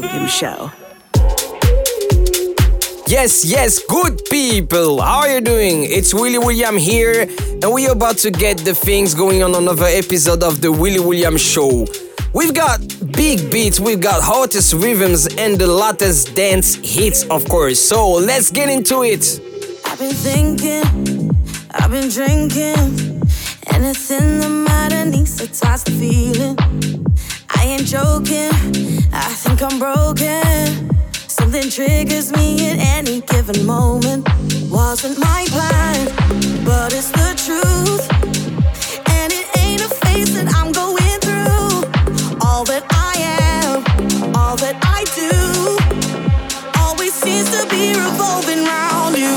Williams Show. Yes, yes, good people. How are you doing? It's Willy William here, and we're about to get the things going on another episode of the Willy William Show. We've got big beats, we've got hottest rhythms, and the latest dance hits, of course. So let's get into it. I've been thinking, I've been drinking. Anything the matter needs to touch the feeling. Ain't joking, I think I'm broken. Something triggers me at any given moment. Wasn't my plan, but it's the truth. And it ain't a phase that I'm going through. All that I am, all that I do, always seems to be revolving around you.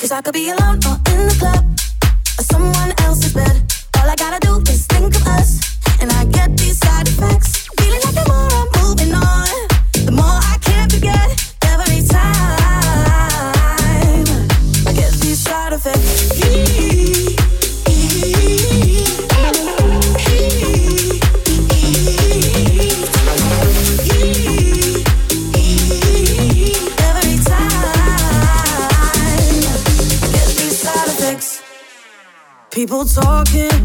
Cause I could be alone or in the club, or someone else's bed. All I gotta do is think of us, and I get these side effects. Feeling like the more I'm moving on, the more I can't forget. Every time I get these side effects. Every time I get these side effects. People talking,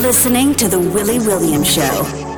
listening to The Willy Williams Show.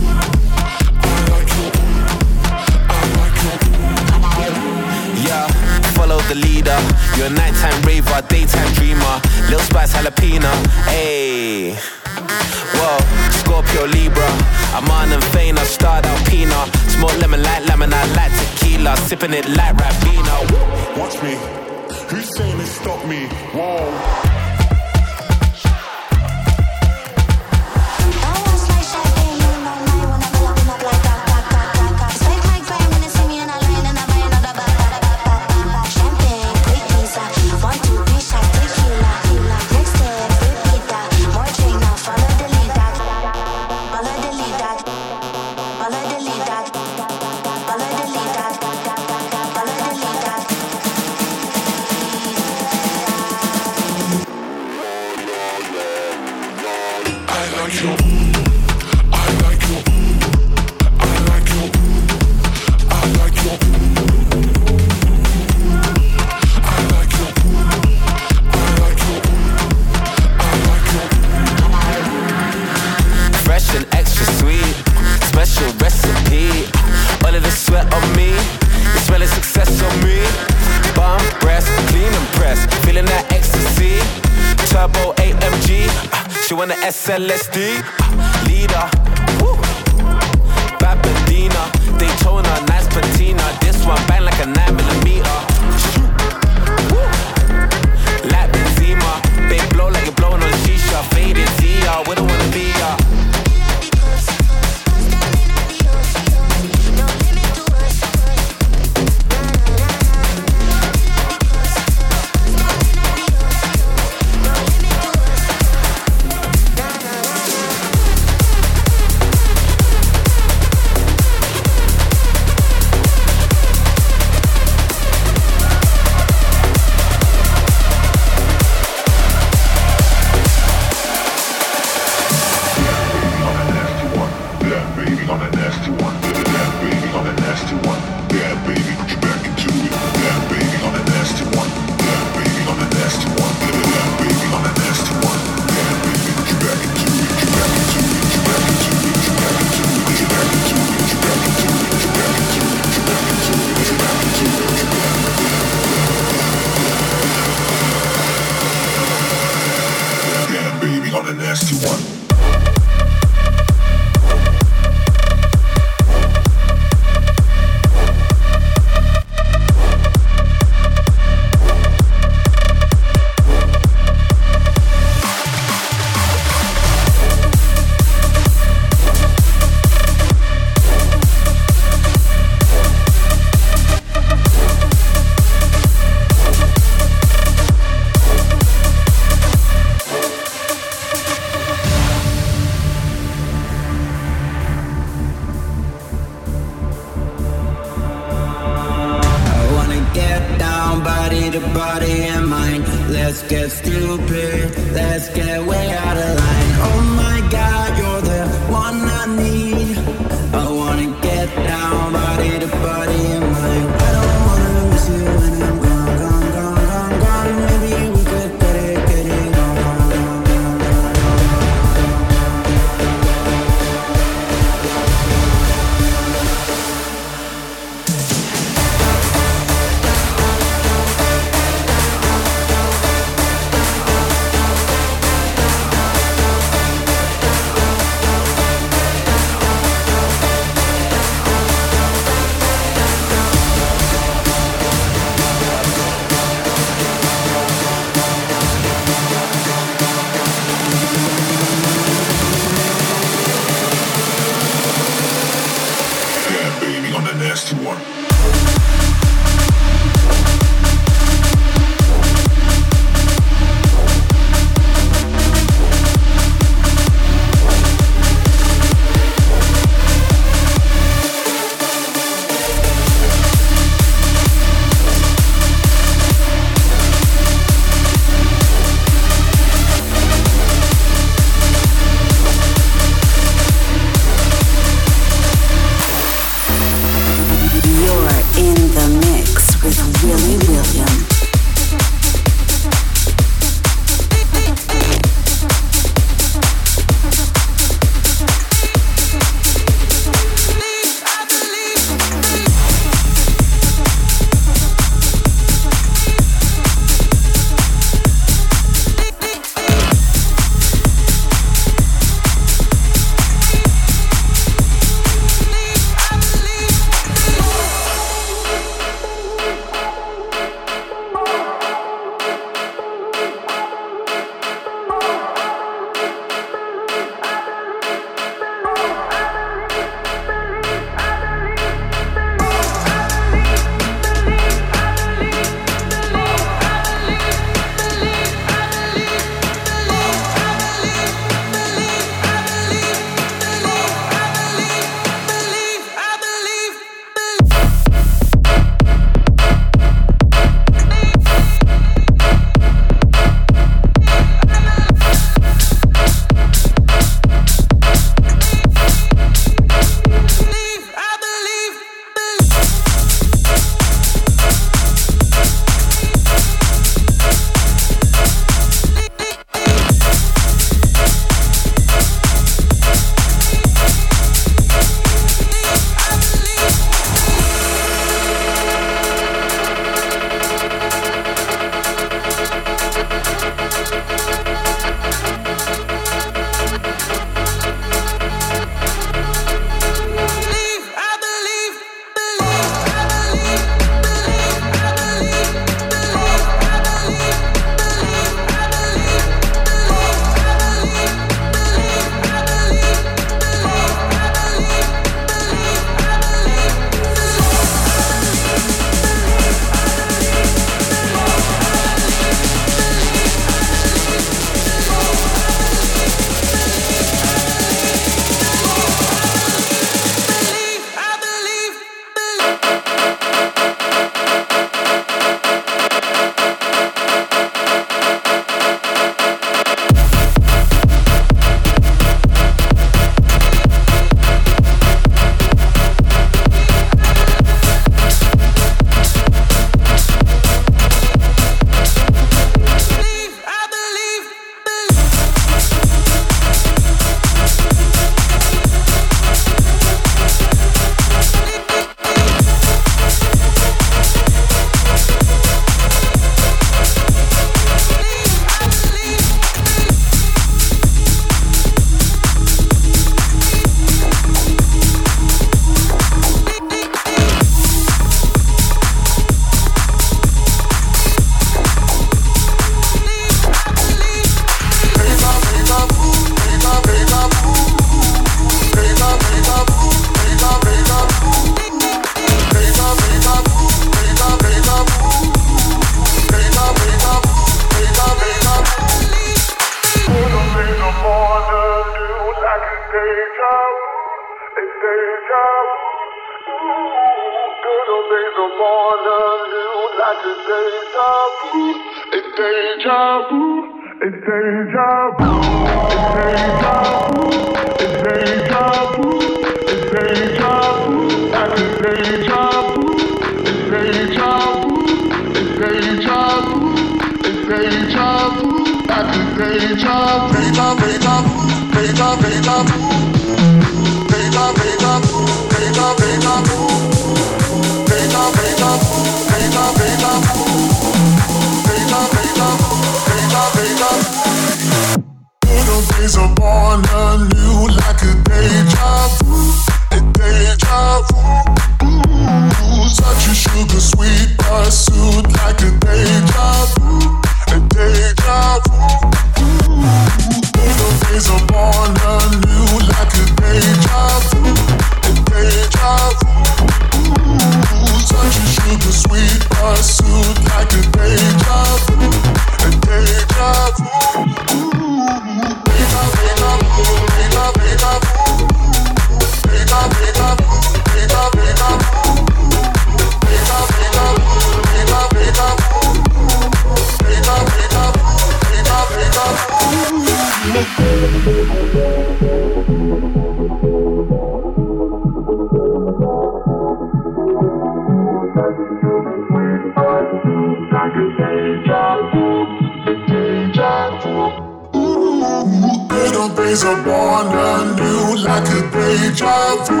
one I knew like a deja vu,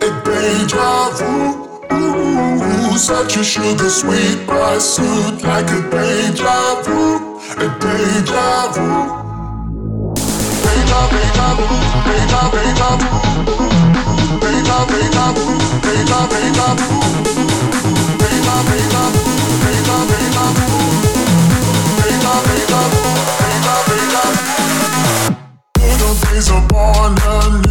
a deja vu. Ooh, such a sugar sweet pursuit like a deja vu, a deja vu. Deja, deja vu, deja, deja vu. Deja, deja vu, deja, deja vu. Deja, deja vu, deja, deja vu. is a born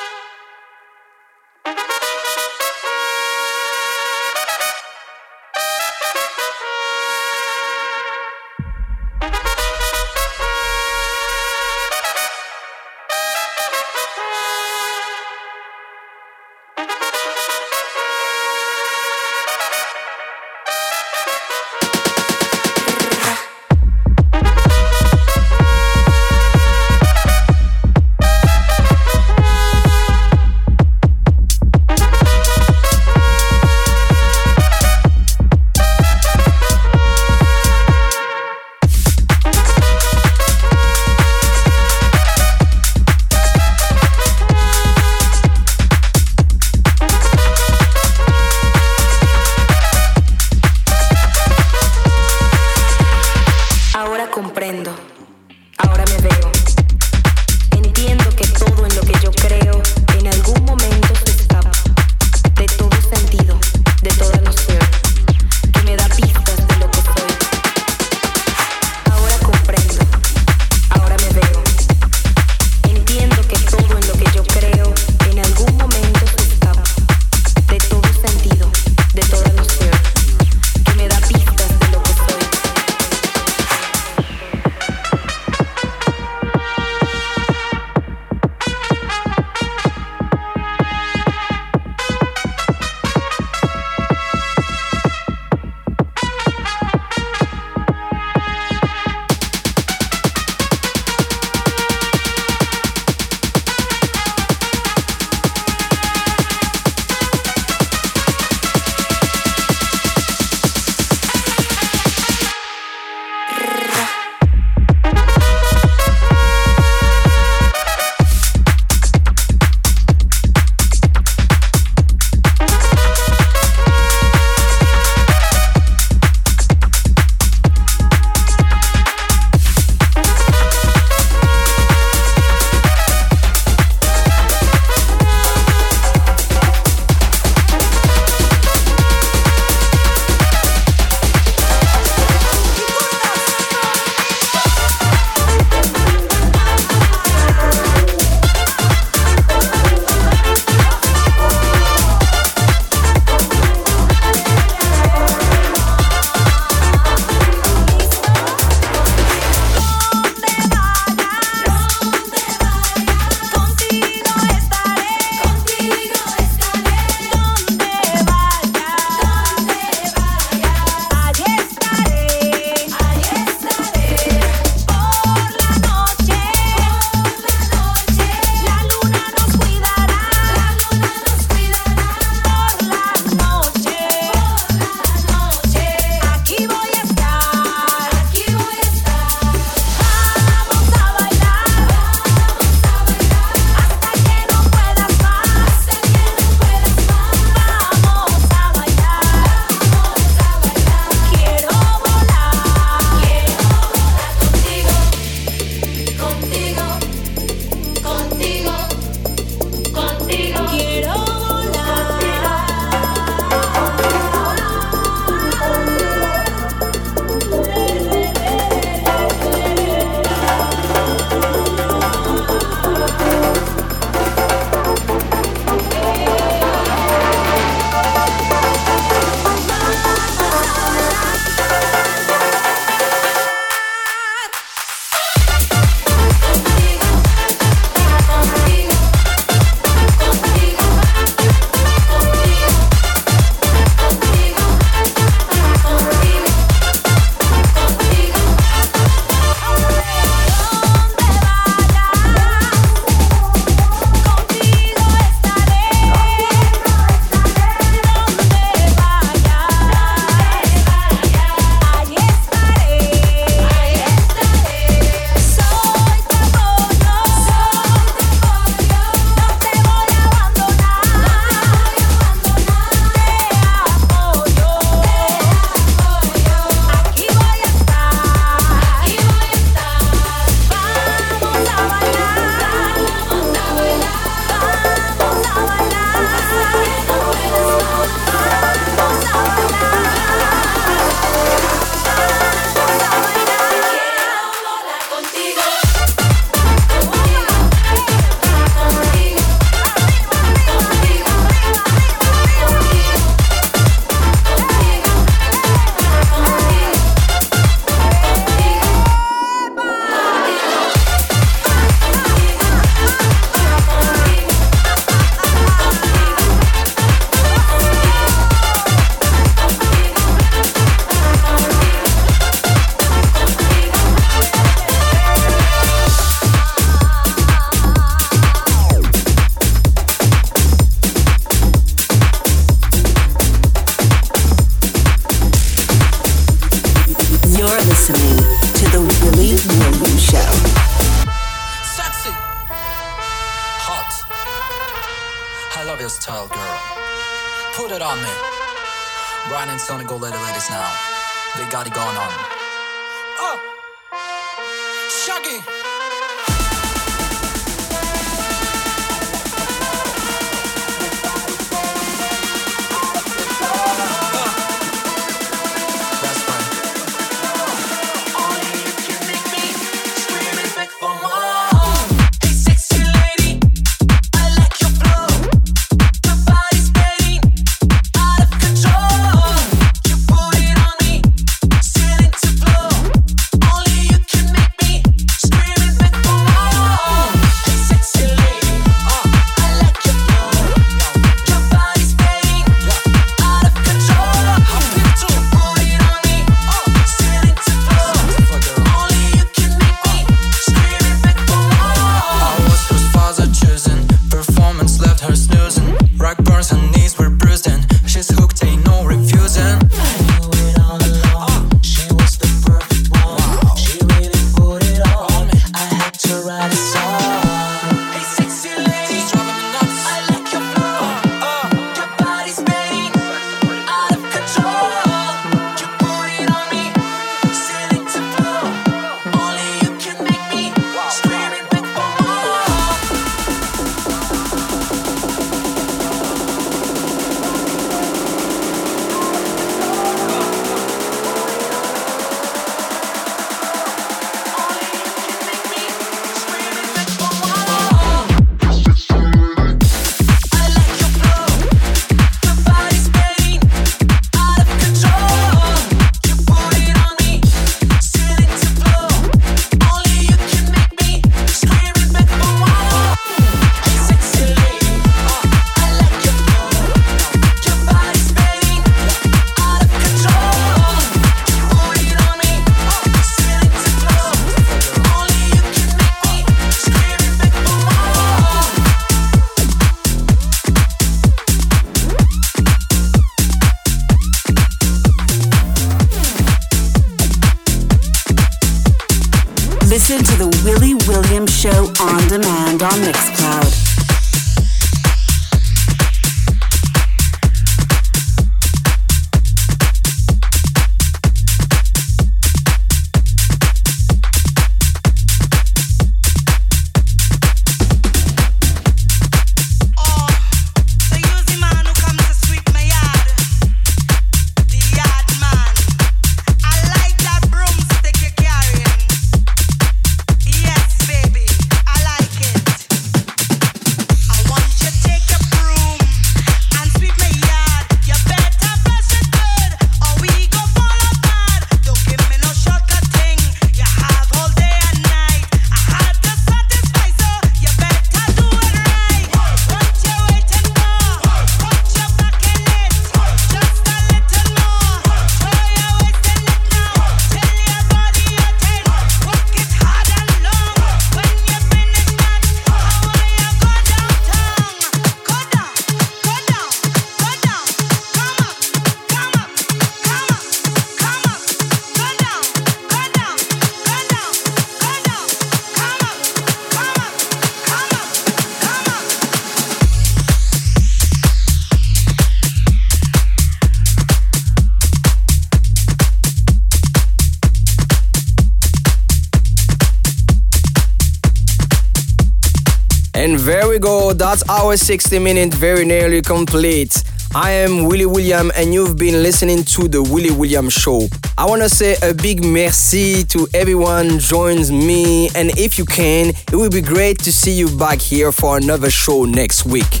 That's our 60 minute very nearly complete. I am Willy William and you've been listening to the Willy William Show. I want to say a big merci to everyone joins me and if you can, it would be great to see you back here for another show next week.